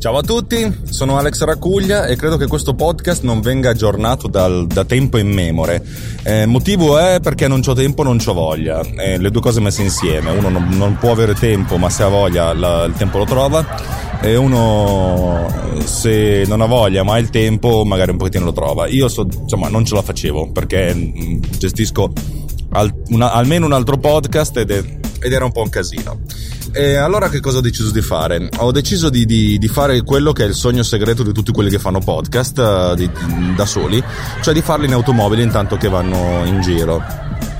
Ciao a tutti, sono Alex Raccuglia e credo che questo podcast non venga aggiornato dal, da tempo in memore. Eh, motivo è perché non ho tempo, non ho voglia. Eh, le due cose messe insieme. Uno non, non, può avere tempo, ma se ha voglia la, il tempo lo trova. E uno se non ha voglia ma ha il tempo, magari un pochettino lo trova. Io so, insomma, non ce la facevo perché mm, gestisco al, una, almeno un altro podcast ed, è, ed era un po' un casino. E allora che cosa ho deciso di fare? Ho deciso di, di, di, fare quello che è il sogno segreto di tutti quelli che fanno podcast uh, di, da soli, cioè di farli in automobile intanto che vanno in giro.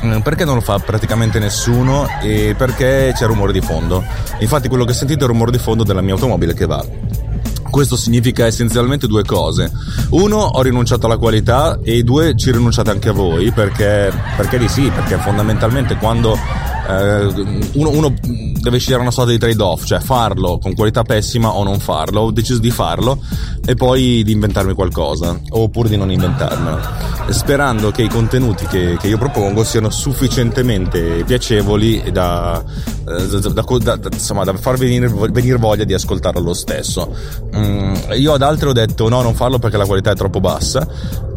Mm, perché non lo fa praticamente nessuno e perché c'è rumore di fondo. Infatti quello che sentite è il rumore di fondo della mia automobile che va. Questo significa essenzialmente due cose. Uno, ho rinunciato alla qualità e due, ci rinunciate anche a voi perché, perché di sì, perché fondamentalmente quando eh, uno, uno, deve scegliere una sorta di trade-off, cioè farlo con qualità pessima o non farlo. Ho deciso di farlo e poi di inventarmi qualcosa, oppure di non inventarmelo, sperando che i contenuti che, che io propongo siano sufficientemente piacevoli da, eh, da, da, da insomma, far venire, venire, voglia di ascoltarlo lo stesso. Mm, io ad altri ho detto no, non farlo perché la qualità è troppo bassa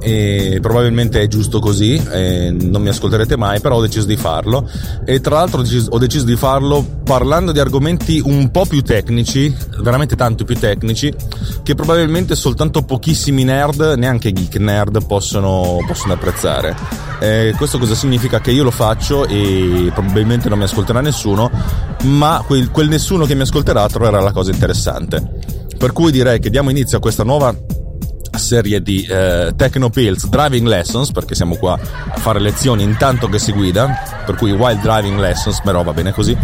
e probabilmente è giusto così, non mi ascolterete mai, però ho deciso di farlo e tra l'altro ho deciso, di farlo parlando di argomenti un po' più tecnici, veramente tanto più tecnici, che probabilmente soltanto pochissimi nerd, neanche geek nerd, possono, possono apprezzare. Eh, questo cosa significa? Che io lo faccio e probabilmente non mi ascolterà nessuno, ma quel, quel nessuno che mi ascolterà troverà la cosa interessante. Per cui direi che diamo inizio a questa nuova serie di eh, Techno Pills Driving Lessons, perché siamo qua a fare lezioni intanto che si guida, per cui Wild Driving Lessons, però va bene così,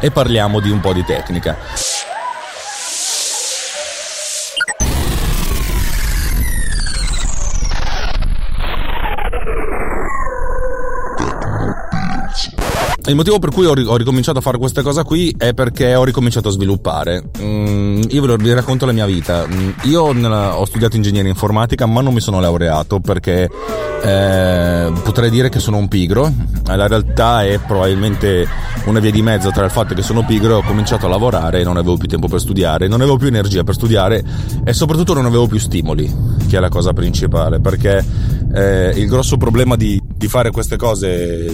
e parliamo di un po' di tecnica. Il motivo per cui ho, ho, ricominciato a fare questa cosa qui è perché ho ricominciato a sviluppare. Mm, io vi racconto la mia vita. Mm, io nella, ho studiato ingegneria informatica, ma non mi sono laureato perché eh, potrei dire che sono un pigro. La realtà è probabilmente una via di mezzo tra il fatto che sono pigro e ho cominciato a lavorare e non avevo più tempo per studiare, non avevo più energia per studiare e soprattutto non avevo più stimoli, che è la cosa principale. Perché eh, il grosso problema di, di fare queste cose eh,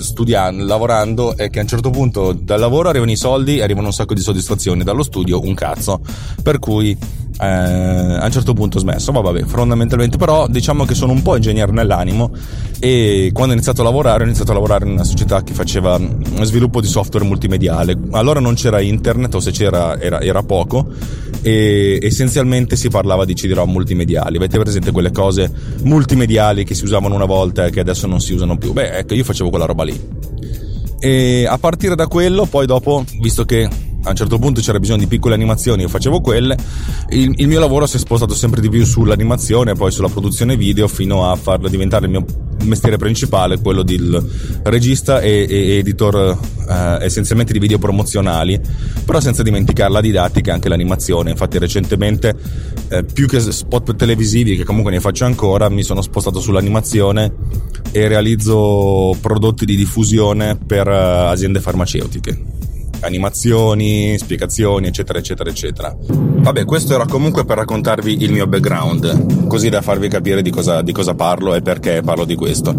studiando, lavorando è che a un certo punto dal lavoro arrivano i soldi e arrivano un sacco di soddisfazioni, dallo studio un cazzo. Per cui eh, a un certo punto ho smesso, ma vabbè, fondamentalmente però diciamo che sono un po' ingegnere nell'animo e quando ho iniziato a lavorare ho iniziato a lavorare in una società che faceva sviluppo di software multimediale. Allora non c'era internet o se c'era era, era poco e essenzialmente si parlava di CD-ROM multimediali. Avete presente quelle cose multimediali che si usavano una volta e che adesso non si usano più? Beh, ecco, io facevo quella roba lì. E a partire da quello, poi dopo, visto che a un certo punto c'era bisogno di piccole animazioni, io facevo quelle. Il, il, mio lavoro si è spostato sempre di più sull'animazione, poi sulla produzione video, fino a farlo diventare il mio mestiere principale, quello del regista e, e editor eh, essenzialmente di video promozionali, però senza dimenticare la didattica e anche l'animazione. Infatti, recentemente, eh, più che spot televisivi, che comunque ne faccio ancora, mi sono spostato sull'animazione e realizzo prodotti di diffusione per uh, aziende farmaceutiche animazioni, spiegazioni, eccetera, eccetera, eccetera. Vabbè, questo era comunque per raccontarvi il mio background, così da farvi capire di cosa, di cosa parlo e perché parlo di questo.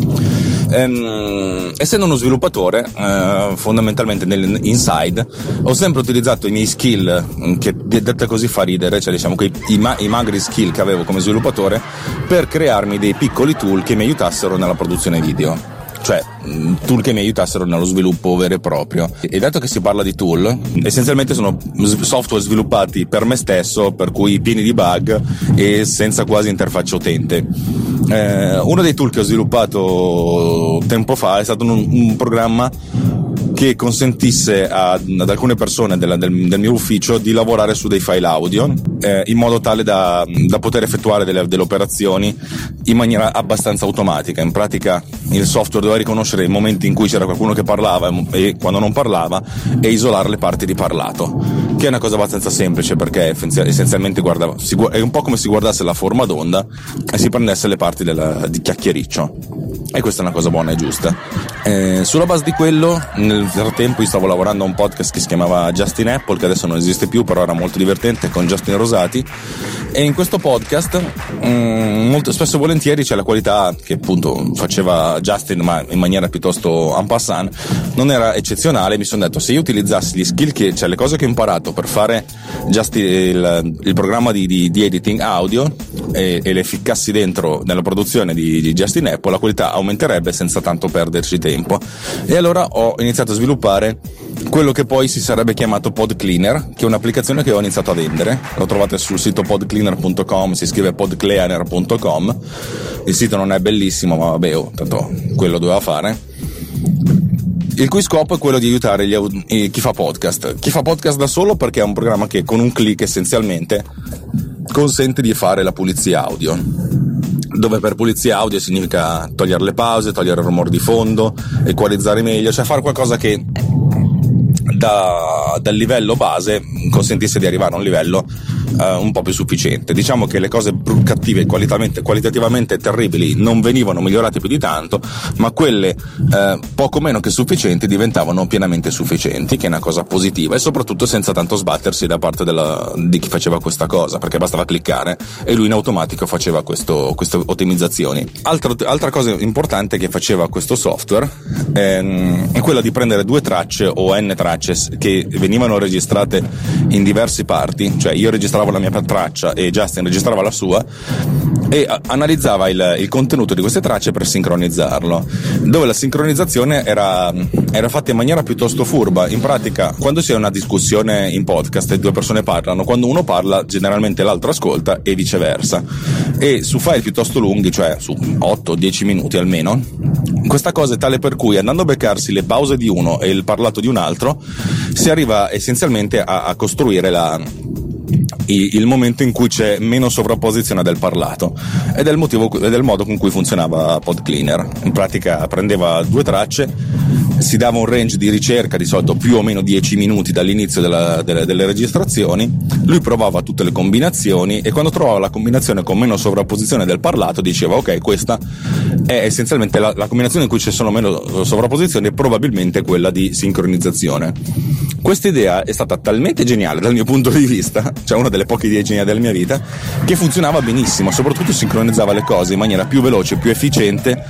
Ehm, essendo uno sviluppatore, eh, fondamentalmente nell'inside, ho sempre utilizzato i miei skill, che detta così fa ridere, cioè diciamo i, i, i magri skill che avevo come sviluppatore, per crearmi dei piccoli tool che mi aiutassero nella produzione video cioè mm, tool che mi aiutassero nello sviluppo vero e proprio. E dato che si parla di tool, essenzialmente sono software sviluppati per me stesso, per cui pieni di bug e senza quasi interfaccia utente. Eh, uno dei tool che ho sviluppato tempo fa è stato un, un programma che consentisse a, ad alcune persone della, del, del, mio ufficio di lavorare su dei file audio eh, in modo tale da, da poter effettuare delle, delle, operazioni in maniera abbastanza automatica. In pratica il software doveva riconoscere i momenti in cui c'era qualcuno che parlava e quando non parlava e isolare le parti di parlato, che è una cosa abbastanza semplice perché essenzialmente guarda, è un po' come se si guardasse la forma d'onda e si prendesse le parti della, di chiacchiericcio e questa è una cosa buona e giusta. Eh, sulla base di quello, nel frattempo io stavo lavorando a un podcast che si chiamava Justin Apple, che adesso non esiste più, però era molto divertente, con Justin Rosati, e in questo podcast mm, molto spesso e volentieri c'è la qualità che appunto faceva Justin, ma in maniera piuttosto en passant, non era eccezionale, mi sono detto se io utilizzassi gli skill che, cioè le cose che ho imparato per fare Justin, il, il, programma di, di, di editing audio e, e, le ficcassi dentro nella produzione di, di Justin Apple, la qualità aumenterebbe senza tanto perderci tempo. E allora ho iniziato a sviluppare quello che poi si sarebbe chiamato Pod Cleaner, che è un'applicazione che ho iniziato a vendere. Lo trovate sul sito podcleaner.com, si scrive podcleaner.com. Il sito non è bellissimo, ma vabbè, oh, tanto quello doveva fare. Il cui scopo è quello di aiutare gli, chi fa podcast. Chi fa podcast da solo perché è un programma che con un clic essenzialmente consente di fare la pulizia audio dove per pulizia audio significa togliere le pause, togliere il rumore di fondo, equalizzare meglio, cioè fare qualcosa che da, dal livello base consentisse di arrivare a un livello uh, un po' più sufficiente. Diciamo che le cose cattive e qualitativamente terribili non venivano migliorate più di tanto, ma quelle uh, poco meno che sufficienti diventavano pienamente sufficienti, che è una cosa positiva e soprattutto senza tanto sbattersi da parte della, di chi faceva questa cosa, perché bastava cliccare e lui in automatico faceva questo, queste ottimizzazioni. Altra, altra, cosa importante che faceva questo software ehm, è quella di prendere due tracce o n tracce che venivano registrate in diverse parti, cioè io registravo registravo la mia traccia e Justin registrava la sua e analizzava il, il, contenuto di queste tracce per sincronizzarlo, dove la sincronizzazione era, era, fatta in maniera piuttosto furba. In pratica, quando si ha una discussione in podcast e due persone parlano, quando uno parla, generalmente l'altro ascolta e viceversa. E su file piuttosto lunghi, cioè su 8-10 minuti almeno, questa cosa è tale per cui andando a beccarsi le pause di uno e il parlato di un altro, si arriva essenzialmente a, a costruire la, il momento in cui c'è meno sovrapposizione del parlato ed è il motivo ed è il modo con cui funzionava Pod Cleaner. In pratica prendeva due tracce si dava un range di ricerca di solito più o meno 10 minuti dall'inizio della, delle, delle, registrazioni, lui provava tutte le combinazioni e quando trovava la combinazione con meno sovrapposizione del parlato diceva ok questa è essenzialmente la, la combinazione in cui ci sono meno sovrapposizioni e probabilmente quella di sincronizzazione. Questa idea è stata talmente geniale dal mio punto di vista, cioè una delle poche idee geniali della mia vita, che funzionava benissimo, soprattutto sincronizzava le cose in maniera più veloce, più efficiente,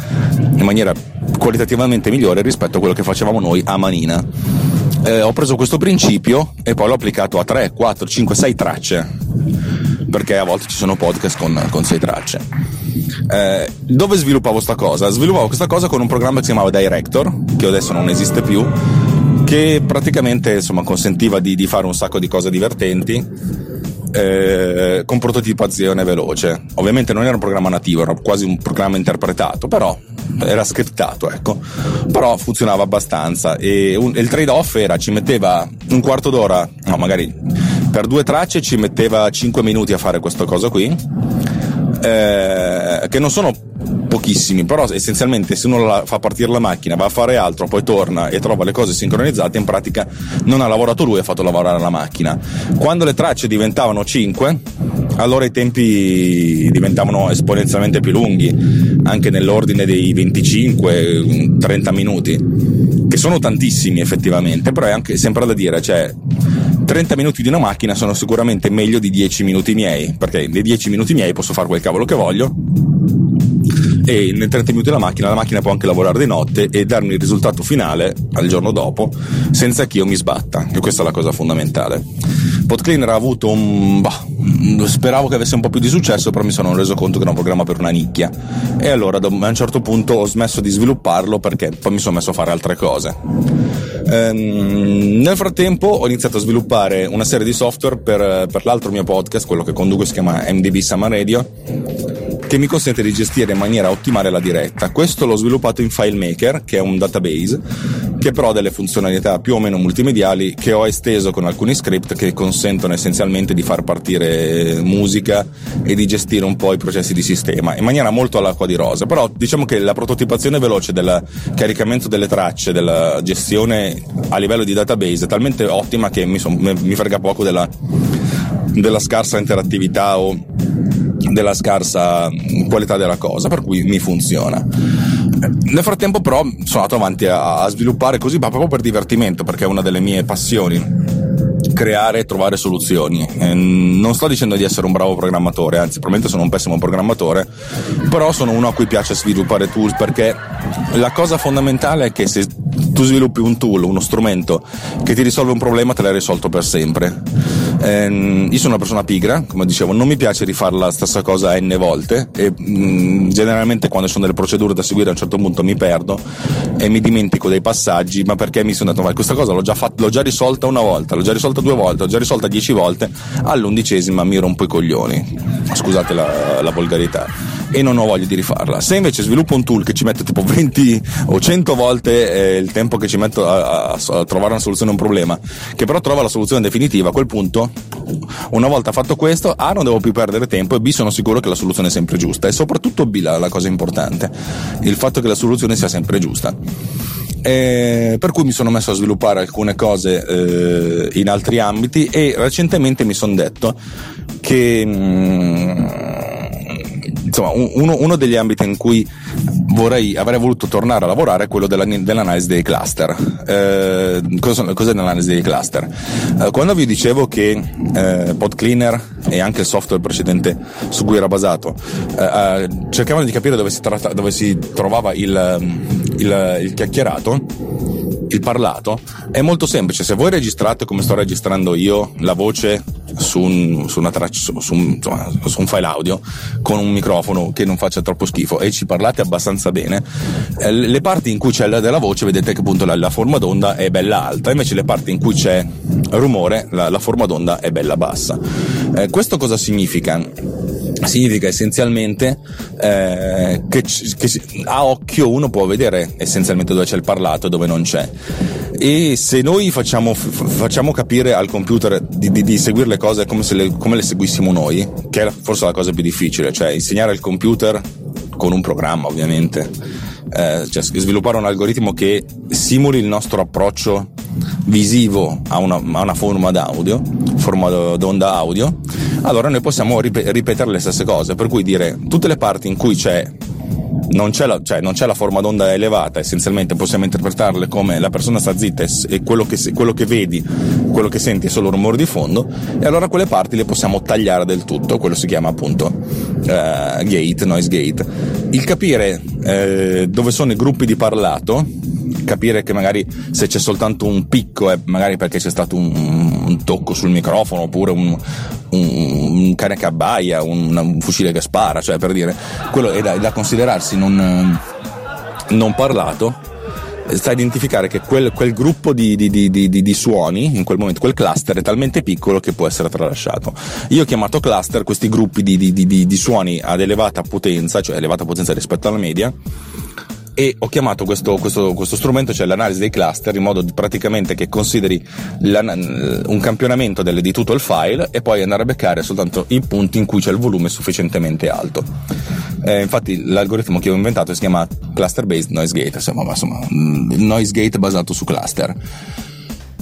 in maniera qualitativamente migliore rispetto a quello che facevamo noi a manina. Eh, ho preso questo principio e poi l'ho applicato a 3, 4, 5, 6 tracce, perché a volte ci sono podcast con, con 6 tracce. Eh, dove sviluppavo questa cosa? Sviluppavo questa cosa con un programma che si chiamava Director, che adesso non esiste più, che praticamente insomma, consentiva di, di fare un sacco di cose divertenti eh, con prototipazione veloce. Ovviamente non era un programma nativo, era quasi un programma interpretato, però era scriptato, ecco. Però funzionava abbastanza e, un, e il trade-off era ci metteva un quarto d'ora, no, magari per due tracce ci metteva 5 minuti a fare questa cosa qui, eh, che non sono pochissimi, però essenzialmente se uno fa partire la macchina, va a fare altro, poi torna e trova le cose sincronizzate, in pratica non ha lavorato lui, ha fatto lavorare la macchina. Quando le tracce diventavano 5, allora i tempi diventavano esponenzialmente più lunghi, anche nell'ordine dei 25-30 minuti, che sono tantissimi effettivamente, però è anche sempre da dire, cioè 30 minuti di una macchina sono sicuramente meglio di 10 minuti miei, perché nei 10 minuti miei posso fare quel cavolo che voglio e nei 30 minuti della macchina la macchina può anche lavorare di notte e darmi il risultato finale al giorno dopo senza che io mi sbatta e questa è la cosa fondamentale. PodCleaner ha avuto un bah, speravo che avesse un po' più di successo però mi sono reso conto che era un programma per una nicchia. E allora a un certo punto ho smesso di svilupparlo perché poi mi sono messo a fare altre cose. Ehm, nel frattempo ho iniziato a sviluppare una serie di software per, per l'altro mio podcast quello che conduco si chiama MDB Summer Radio che mi consente di gestire in maniera ottimale la diretta. Questo l'ho sviluppato in FileMaker, che è un database, che però ha delle funzionalità più o meno multimediali che ho esteso con alcuni script che consentono essenzialmente di far partire musica e di gestire un po' i processi di sistema in maniera molto all'acqua di rosa. Però diciamo che la prototipazione veloce del caricamento delle tracce, della gestione a livello di database è talmente ottima che mi, son, mi frega poco della, della scarsa interattività o della scarsa qualità della cosa, per cui mi funziona. nel frattempo però sono andato avanti a, a sviluppare così, ma proprio per divertimento, perché è una delle mie passioni creare e trovare soluzioni. E non sto dicendo di essere un bravo programmatore, anzi, probabilmente sono un pessimo programmatore, però sono uno a cui piace sviluppare tools perché la cosa fondamentale è che se tu sviluppi un tool, uno strumento che ti risolve un problema, te l'hai risolto per sempre. Ehm, io sono una persona pigra, come dicevo, non mi piace rifare la stessa cosa n volte e mh, mm, generalmente quando ci sono delle procedure da seguire a un certo punto mi perdo e mi dimentico dei passaggi, ma perché mi sono detto, ma questa cosa l'ho già, fatta, l'ho già risolta una volta, l'ho già risolta due volte, l'ho già risolta dieci volte, all'undicesima mi rompo i coglioni. Scusate la, la volgarità e non ho voglia di rifarla. Se invece sviluppo un tool che ci mette tipo 20 o 100 volte eh, il tempo che ci metto a, a, a, trovare una soluzione a un problema, che però trova la soluzione definitiva, a quel punto, una volta fatto questo, A non devo più perdere tempo e B sono sicuro che la soluzione è sempre giusta. E soprattutto B la, la cosa importante, il fatto che la soluzione sia sempre giusta. Eh, per cui mi sono messo a sviluppare alcune cose eh, in altri ambiti e recentemente mi sono detto che mm, insomma, uno, uno, degli ambiti in cui vorrei, avrei voluto tornare a lavorare è quello della, dell'analisi dei cluster. Eh, cos'è l'analisi dei cluster? Eh, quando vi dicevo che eh, PodCleaner e anche il software precedente su cui era basato eh, eh, cercavano di capire dove si, tratta, dove si trovava il, il, il chiacchierato, il parlato, è molto semplice. Se voi registrate come sto registrando io la voce su un, su, traccia, su, su, su, un, file audio con un microfono che non faccia troppo schifo e ci parlate abbastanza bene, eh, le parti in cui c'è la della voce vedete che appunto la, la, forma d'onda è bella alta, invece le parti in cui c'è rumore la, la forma d'onda è bella bassa. Eh, questo cosa significa? Significa essenzialmente eh, che, che, a occhio uno può vedere essenzialmente dove c'è il parlato e dove non c'è. E se noi facciamo, facciamo capire al computer di, di, di, seguire le cose come, le, come le seguissimo noi, che è forse la cosa più difficile, cioè insegnare al computer con un programma ovviamente, eh, cioè sviluppare un algoritmo che simuli il nostro approccio visivo a una, a una forma d'audio, forma d'onda audio, allora noi possiamo ripetere le stesse cose, per cui dire tutte le parti in cui c'è non c'è, la, cioè, non c'è la forma d'onda elevata, essenzialmente possiamo interpretarle come la persona sta zitta e quello che, quello che vedi, quello che senti è solo rumore di fondo, e allora quelle parti le possiamo tagliare del tutto, quello si chiama appunto uh, gate, noise gate. Il capire uh, dove sono i gruppi di parlato, capire che magari se c'è soltanto un picco è magari perché c'è stato un, un tocco sul microfono oppure un, un, un cane che abbaia, un, fucile che spara, cioè per dire, quello è da, è da considerarsi non, non parlato sta a identificare che quel, quel gruppo di, di, di, di, suoni, in quel momento, quel cluster è talmente piccolo che può essere tralasciato. Io ho chiamato cluster questi gruppi di, suoni ad elevata potenza, cioè elevata potenza rispetto alla media, e ho chiamato questo, questo, questo strumento, cioè l'analisi dei cluster, in modo praticamente che consideri un campionamento delle, di tutto il file e poi andare a beccare soltanto i punti in cui c'è il volume sufficientemente alto. Eh, infatti l'algoritmo che ho inventato si chiama Cluster Based Noise Gate, insomma, insomma Noise Gate basato su cluster.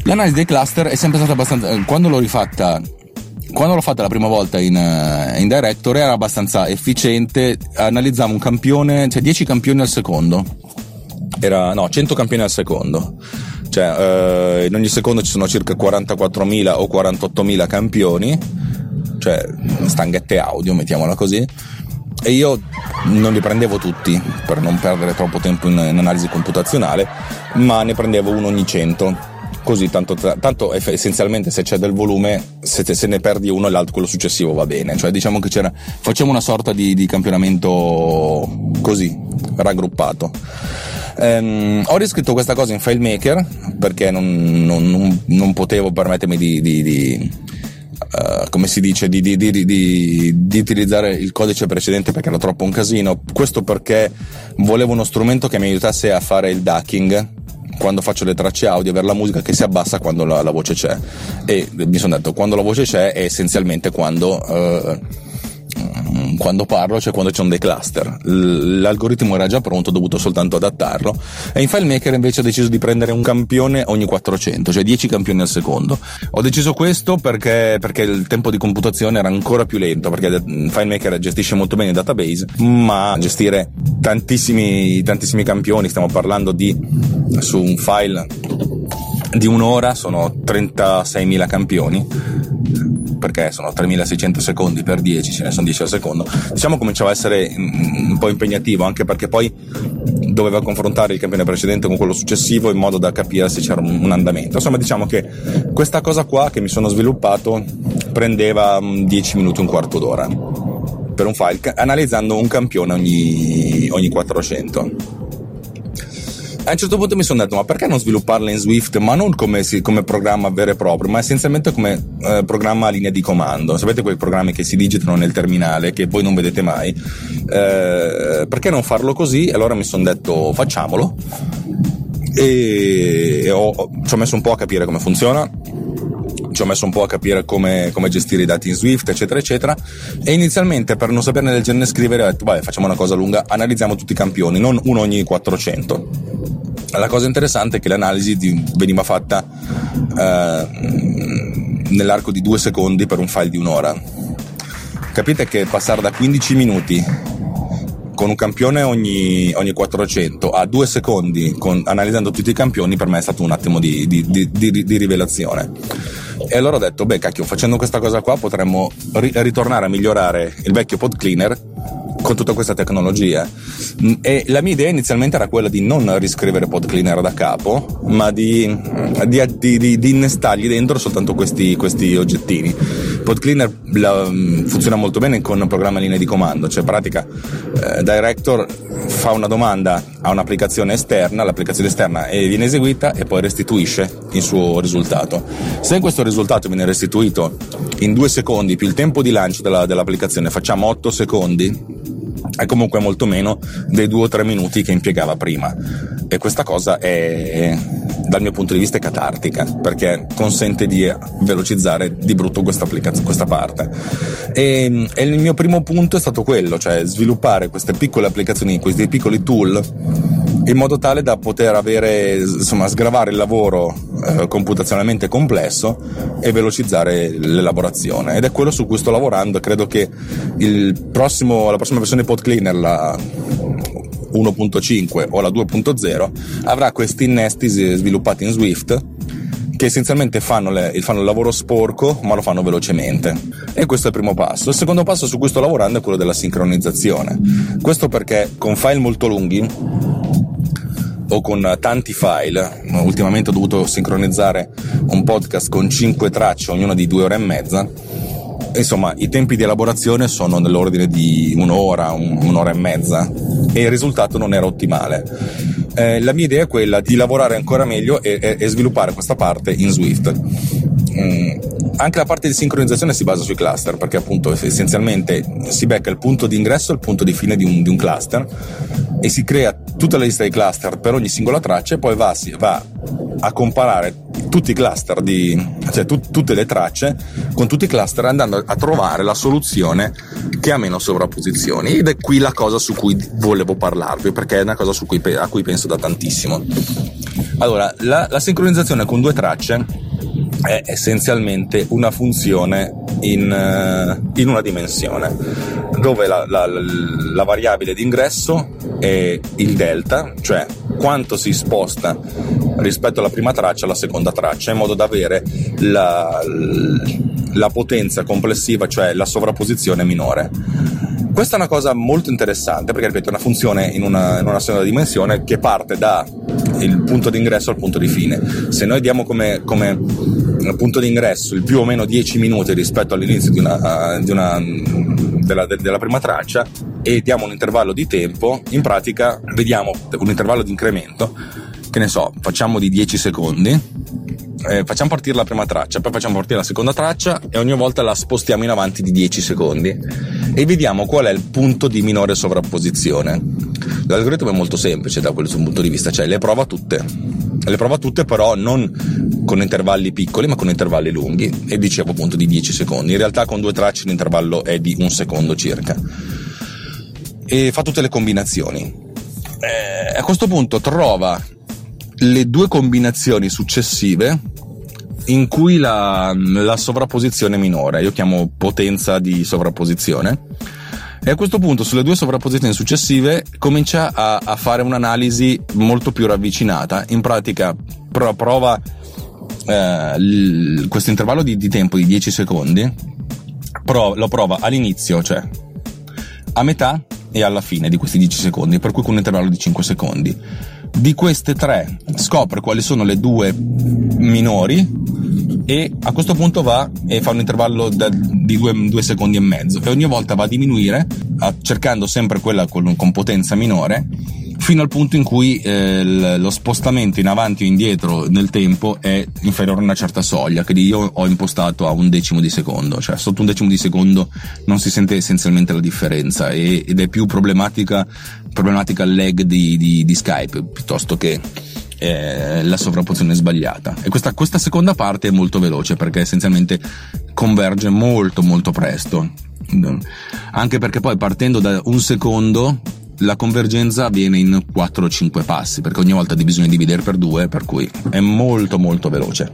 L'analisi dei cluster è sempre stata abbastanza. Eh, quando l'ho rifatta quando l'ho fatta la prima volta in, uh, in Director era abbastanza efficiente, analizzavo un campione, cioè 10 campioni al secondo, era, no, 100 campioni al secondo, cioè uh, in ogni secondo ci sono circa 44.000 o 48.000 campioni, cioè stanghette audio, mettiamola così, e io non li prendevo tutti per non perdere troppo tempo in, in analisi computazionale, ma ne prendevo uno ogni 100 così tanto, tanto essenzialmente se c'è del volume se, se, ne perdi uno l'altro quello successivo va bene. Cioè diciamo che c'era facciamo una sorta di, di campionamento così raggruppato. Ehm, ho riscritto questa cosa in FileMaker perché non, non, non, non potevo permettermi di, di, di Uh, come si dice, di, di, di, di, utilizzare il codice precedente perché era troppo un casino. Questo perché volevo uno strumento che mi aiutasse a fare il ducking quando faccio le tracce audio avere la musica che si abbassa quando la, la voce c'è. E mi sono detto quando la voce c'è è essenzialmente quando mm, quando parlo, cioè quando c'è un dei cluster. L'algoritmo era già pronto, ho dovuto soltanto adattarlo. E in FileMaker invece ho deciso di prendere un campione ogni 400, cioè 10 campioni al secondo. Ho deciso questo perché, perché il tempo di computazione era ancora più lento, perché FileMaker gestisce molto bene i database, ma gestire tantissimi, tantissimi campioni, stiamo parlando di su un file di un'ora sono 36.000 campioni perché sono 3600 secondi per 10, ce ne sono 10 al secondo. Diciamo cominciava a essere un po' impegnativo anche perché poi doveva confrontare il campione precedente con quello successivo in modo da capire se c'era un andamento. Insomma, diciamo che questa cosa qua che mi sono sviluppato prendeva 10 minuti, un quarto d'ora per un file analizzando un campione ogni, ogni 400 a un certo punto mi sono detto ma perché non svilupparla in Swift ma non come, come programma vero e proprio ma essenzialmente come eh, programma a linea di comando sapete quei programmi che si digitano nel terminale che poi non vedete mai eh, perché non farlo così allora mi sono detto facciamolo e, e ho, ci ho messo un po' a capire come funziona ci ho messo un po' a capire come, come, gestire i dati in Swift, eccetera, eccetera. E inizialmente, per non saperne del genere scrivere, ho detto, vabbè, facciamo una cosa lunga, analizziamo tutti i campioni, non uno ogni 400. La cosa interessante è che l'analisi veniva fatta eh, nell'arco di due secondi per un file di un'ora. Capite che passare da 15 minuti con un campione ogni, ogni 400 a due secondi con, analizzando tutti i campioni per me è stato un attimo di, di, di, di rivelazione. E allora ho detto, beh cacchio, facendo questa cosa qua potremmo ri- ritornare a migliorare il vecchio pod cleaner con tutta questa tecnologia. E la mia idea inizialmente era quella di non riscrivere pod cleaner da capo, ma di, di, di, di innestargli dentro soltanto questi, questi oggettini. Pod cleaner la, funziona molto bene con programma linea di comando, cioè in pratica eh, Director fa una domanda a un'applicazione esterna, l'applicazione esterna viene eseguita e poi restituisce il suo risultato. Se questo risultato viene restituito in due secondi più il tempo di lancio della, dell'applicazione, facciamo 8 secondi, è comunque molto meno dei due o tre minuti che impiegava prima. E questa cosa è dal mio punto di vista è catartica perché consente di velocizzare di brutto questa, questa parte. E, e, il mio primo punto è stato quello cioè sviluppare queste piccole applicazioni questi piccoli tool in modo tale da poter avere insomma sgravare il lavoro eh, computazionalmente complesso e velocizzare l'elaborazione. Ed è quello su cui sto lavorando credo che prossimo, la prossima versione di PodCleaner la 1.5 o la 2.0 avrà questi innesti sviluppati in Swift che essenzialmente fanno, le, fanno, il lavoro sporco ma lo fanno velocemente. E questo è il primo passo. Il secondo passo su cui sto lavorando è quello della sincronizzazione. Questo perché con file molto lunghi o con tanti file ultimamente ho dovuto sincronizzare un podcast con 5 tracce ognuna di 2 ore e mezza insomma i tempi di elaborazione sono nell'ordine di un'ora, un, un'ora e mezza e il risultato non era ottimale. Eh, la mia idea è quella di lavorare ancora meglio e, e, e sviluppare questa parte in Swift. Mm, anche la parte di sincronizzazione si basa sui cluster perché appunto essenzialmente si becca il punto di ingresso e il punto di fine di un, di un, cluster e si crea tutta la lista dei cluster per ogni singola traccia e poi va, si, va a comparare tutti i cluster di, cioè tu, tutte le tracce con tutti i cluster andando a trovare la soluzione che ha meno sovrapposizioni. Ed è qui la cosa su cui volevo parlarvi perché è una cosa cui, a cui penso da tantissimo. Allora la, la sincronizzazione con due tracce è essenzialmente una funzione in, uh, in una dimensione dove la, la, la variabile d'ingresso è il delta, cioè quanto si sposta rispetto alla prima traccia alla seconda traccia, in modo da avere la, la potenza complessiva, cioè la sovrapposizione minore. Questa è una cosa molto interessante perché, ripeto, è una funzione in una, in una sola dimensione che parte dal punto d'ingresso al punto di fine. Se noi diamo come, come punto d'ingresso il più o meno 10 minuti rispetto all'inizio di una, di una, della, della prima traccia e diamo un intervallo di tempo, in pratica vediamo un intervallo di incremento, che ne so, facciamo di 10 secondi eh, facciamo partire la prima traccia, poi facciamo partire la seconda traccia e ogni volta la spostiamo in avanti di 10 secondi e vediamo qual è il punto di minore sovrapposizione. L'algoritmo è molto semplice da questo punto di vista, cioè le prova tutte le prova tutte però non con intervalli piccoli ma con intervalli lunghi e dicevo appunto di 10 secondi. In realtà con due tracce l'intervallo è di un secondo circa. E fa tutte le combinazioni. Eh, a questo punto trova le due combinazioni successive in cui la, la sovrapposizione è minore. Io chiamo potenza di sovrapposizione. E a questo punto, sulle due sovrapposizioni successive, comincia a, a fare un'analisi molto più ravvicinata. In pratica, pro, prova eh, l, questo intervallo di, di, tempo di 10 secondi, pro, lo prova all'inizio, cioè a metà e alla fine di questi 10 secondi, per cui con un intervallo di 5 secondi. Di queste tre scopre quali sono le due minori e a questo punto va e fa un intervallo da, di due, due, secondi e mezzo. E ogni volta va a diminuire cercando sempre quella con, con, potenza minore fino al punto in cui eh, lo spostamento in avanti o indietro nel tempo è inferiore a una certa soglia che io ho impostato a un decimo di secondo cioè sotto un decimo di secondo non si sente essenzialmente la differenza e, ed è più problematica problematica il lag di, di, di Skype piuttosto che eh, la sovrapposizione sbagliata. E questa, questa seconda parte è molto veloce perché essenzialmente converge molto molto presto. Anche perché poi partendo da un secondo la convergenza avviene in 4 5 passi, perché ogni volta bisogna dividere per due, per cui è molto molto veloce.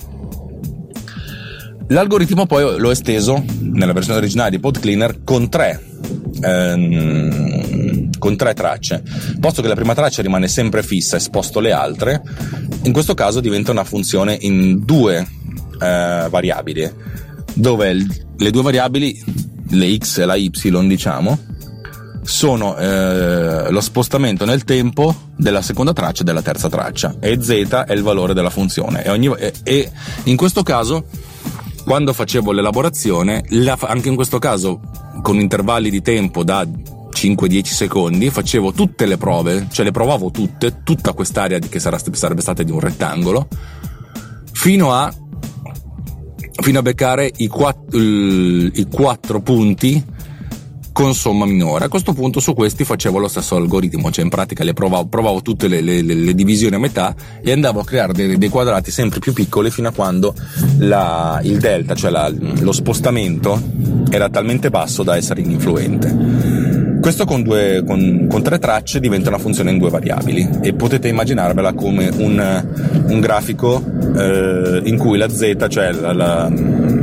L'algoritmo poi l'ho esteso nella versione originale di PodCleaner con tre ehm, con tre tracce. Posto che la prima traccia rimane sempre fissa e sposto le altre, in questo caso diventa una funzione in due eh, variabili, dove le due variabili, le x e la y, diciamo, sono eh, lo spostamento nel tempo della seconda traccia e della terza traccia. E z è il valore della funzione. E, ogni, e, e in questo caso quando facevo l'elaborazione la, anche in questo caso con intervalli di tempo da 5-10 secondi, facevo tutte le prove, cioè le provavo tutte, tutta quest'area che sarebbe stata di un rettangolo, fino a, fino a beccare i, quatt, i quattro punti con somma minore. A questo punto su questi facevo lo stesso algoritmo, cioè in pratica provavo, provavo tutte le, le, le, divisioni a metà e andavo a creare dei, dei quadrati sempre più piccoli fino a quando la, il delta, cioè la, lo spostamento, era talmente basso da essere ininfluente. Questo con, due, con, con, tre tracce diventa una funzione in due variabili e potete immaginarvela come un, un grafico eh, in cui la z, cioè la,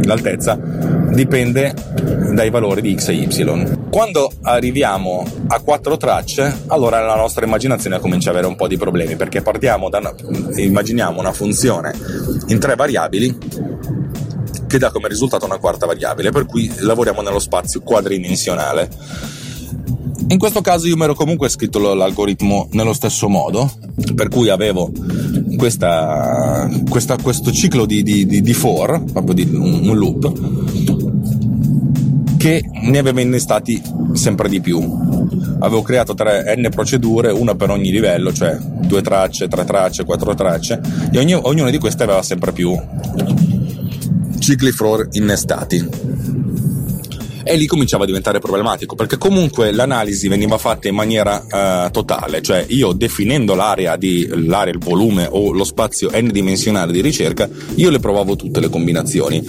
l'altezza, dipende dai valori di x e y. Quando arriviamo a quattro tracce, allora la nostra immaginazione comincia ad avere un po' di problemi perché partiamo da una, immaginiamo una funzione in tre variabili che dà come risultato una quarta variabile, per cui lavoriamo nello spazio quadridimensionale in questo caso io mi ero comunque scritto l'algoritmo nello stesso modo, per cui avevo questa, questa, questo ciclo di, di, di, di for, proprio di un, un loop, che ne aveva innestati sempre di più. Avevo creato tre n procedure, una per ogni livello, cioè due tracce, tre tracce, quattro tracce, e ogni, ognuna di queste aveva sempre più cicli for innestati e lì cominciava a diventare problematico perché comunque l'analisi veniva fatta in maniera uh, totale, cioè io definendo l'area di l'area, il volume o lo spazio n dimensionale di ricerca, io le provavo tutte le combinazioni.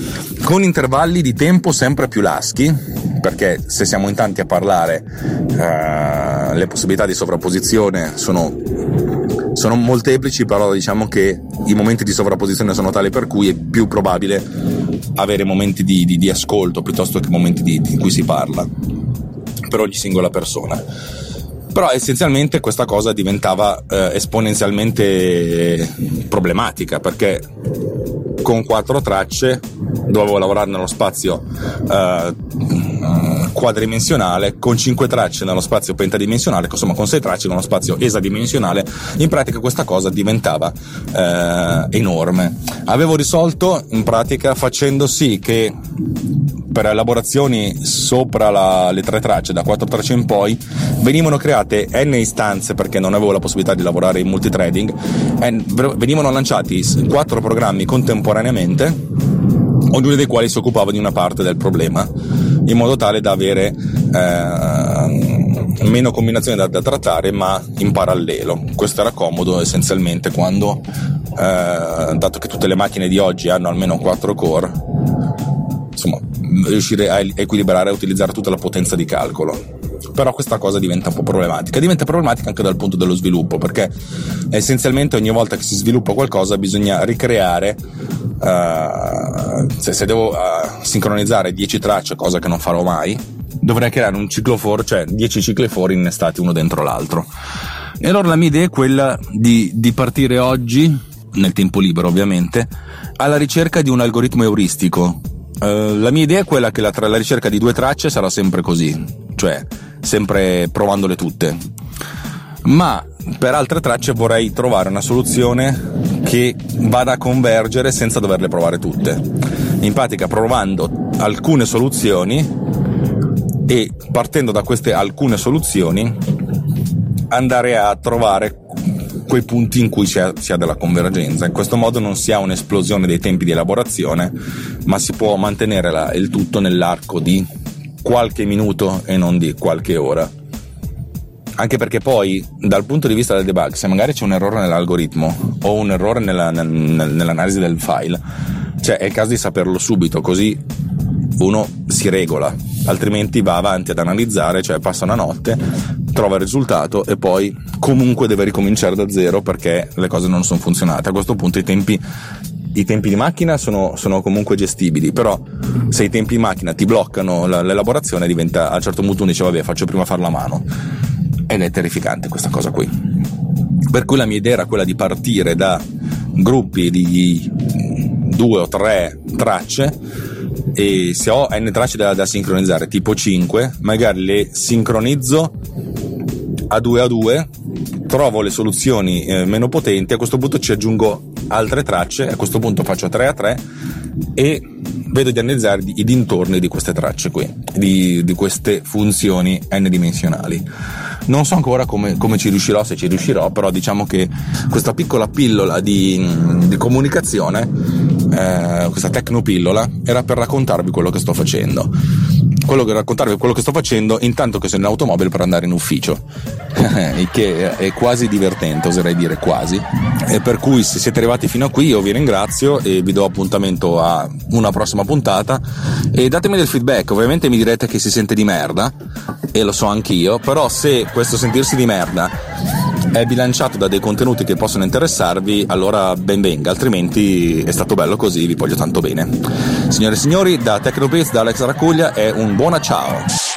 Con intervalli di tempo sempre più laschi, perché se siamo in tanti a parlare uh, le possibilità di sovrapposizione sono sono molteplici, però diciamo che i momenti di sovrapposizione sono tali per cui è più probabile avere momenti di, di, di ascolto piuttosto che momenti di, in cui si parla per ogni singola persona. Però essenzialmente questa cosa diventava eh, esponenzialmente problematica perché con quattro tracce dovevo lavorare nello spazio eh, quadridimensionale con 5 tracce nello spazio pentadimensionale, insomma con 6 tracce nello spazio esadimensionale, in pratica questa cosa diventava eh, enorme. Avevo risolto in pratica facendo sì che per elaborazioni sopra la, le tre tracce, da 4 tracce in poi, venivano create n istanze perché non avevo la possibilità di lavorare in multithreading, venivano lanciati 4 programmi contemporaneamente ognuno dei quali si occupava di una parte del problema, in modo tale da avere eh, meno combinazioni da, da, trattare, ma in parallelo. Questo era comodo essenzialmente quando eh, dato che tutte le macchine di oggi hanno almeno 4 core, insomma, riuscire a equilibrare e utilizzare tutta la potenza di calcolo. Però questa cosa diventa un po' problematica. Diventa problematica anche dal punto dello sviluppo, perché essenzialmente ogni volta che si sviluppa qualcosa bisogna ricreare. Uh, se, se, devo uh, sincronizzare 10 tracce, cosa che non farò mai, dovrei creare un ciclo for, cioè 10 cicli for innestati uno dentro l'altro. E allora la mia idea è quella di, di partire oggi, nel tempo libero ovviamente, alla ricerca di un algoritmo euristico Uh, la mia idea è quella che la, tra la ricerca di due tracce sarà sempre così, cioè sempre provandole tutte. Ma per altre tracce vorrei trovare una soluzione che vada a convergere senza doverle provare tutte. In pratica provando alcune soluzioni e partendo da queste alcune soluzioni andare a trovare quei punti in cui si ha, della convergenza. In questo modo non si ha un'esplosione dei tempi di elaborazione, ma si può mantenere la, il tutto nell'arco di qualche minuto e non di qualche ora. Anche perché poi, dal punto di vista del debug, se magari c'è un errore nell'algoritmo o un errore nella, nel, nell'analisi del file, cioè è il caso di saperlo subito, così uno si regola, altrimenti va avanti ad analizzare, cioè passa una notte, trova il risultato e poi comunque deve ricominciare da zero perché le cose non sono funzionate. A questo punto i tempi, i tempi di macchina sono, sono, comunque gestibili, però se i tempi di macchina ti bloccano l'elaborazione diventa a un certo punto uno dice vabbè faccio prima fare la mano ed è terrificante questa cosa qui. Per cui la mia idea era quella di partire da gruppi di due o tre tracce e se ho n tracce da, da sincronizzare, tipo 5, magari le sincronizzo a 2 a 2 trovo le soluzioni eh, meno potenti, a questo punto ci aggiungo altre tracce, a questo punto faccio 3 a 3 e vedo di analizzare i dintorni di queste tracce qui, di, di queste funzioni n dimensionali. Non so ancora come, come, ci riuscirò, se ci riuscirò, però diciamo che questa piccola pillola di, di comunicazione eh, questa tecnopillola era per raccontarvi quello che sto facendo. Quello che raccontarvi quello che sto facendo intanto che sono in automobile per andare in ufficio, che è quasi divertente, oserei dire quasi. E per cui se siete arrivati fino a qui io vi ringrazio e vi do appuntamento a una prossima puntata e datemi del feedback, ovviamente mi direte che si sente di merda e lo so anch'io, però se questo sentirsi di merda è bilanciato da dei contenuti che possono interessarvi, allora ben venga, altrimenti è stato bello così, vi voglio tanto bene. Signore e signori, da Tecnobiz, da Alex Racuglia è un buona ciao!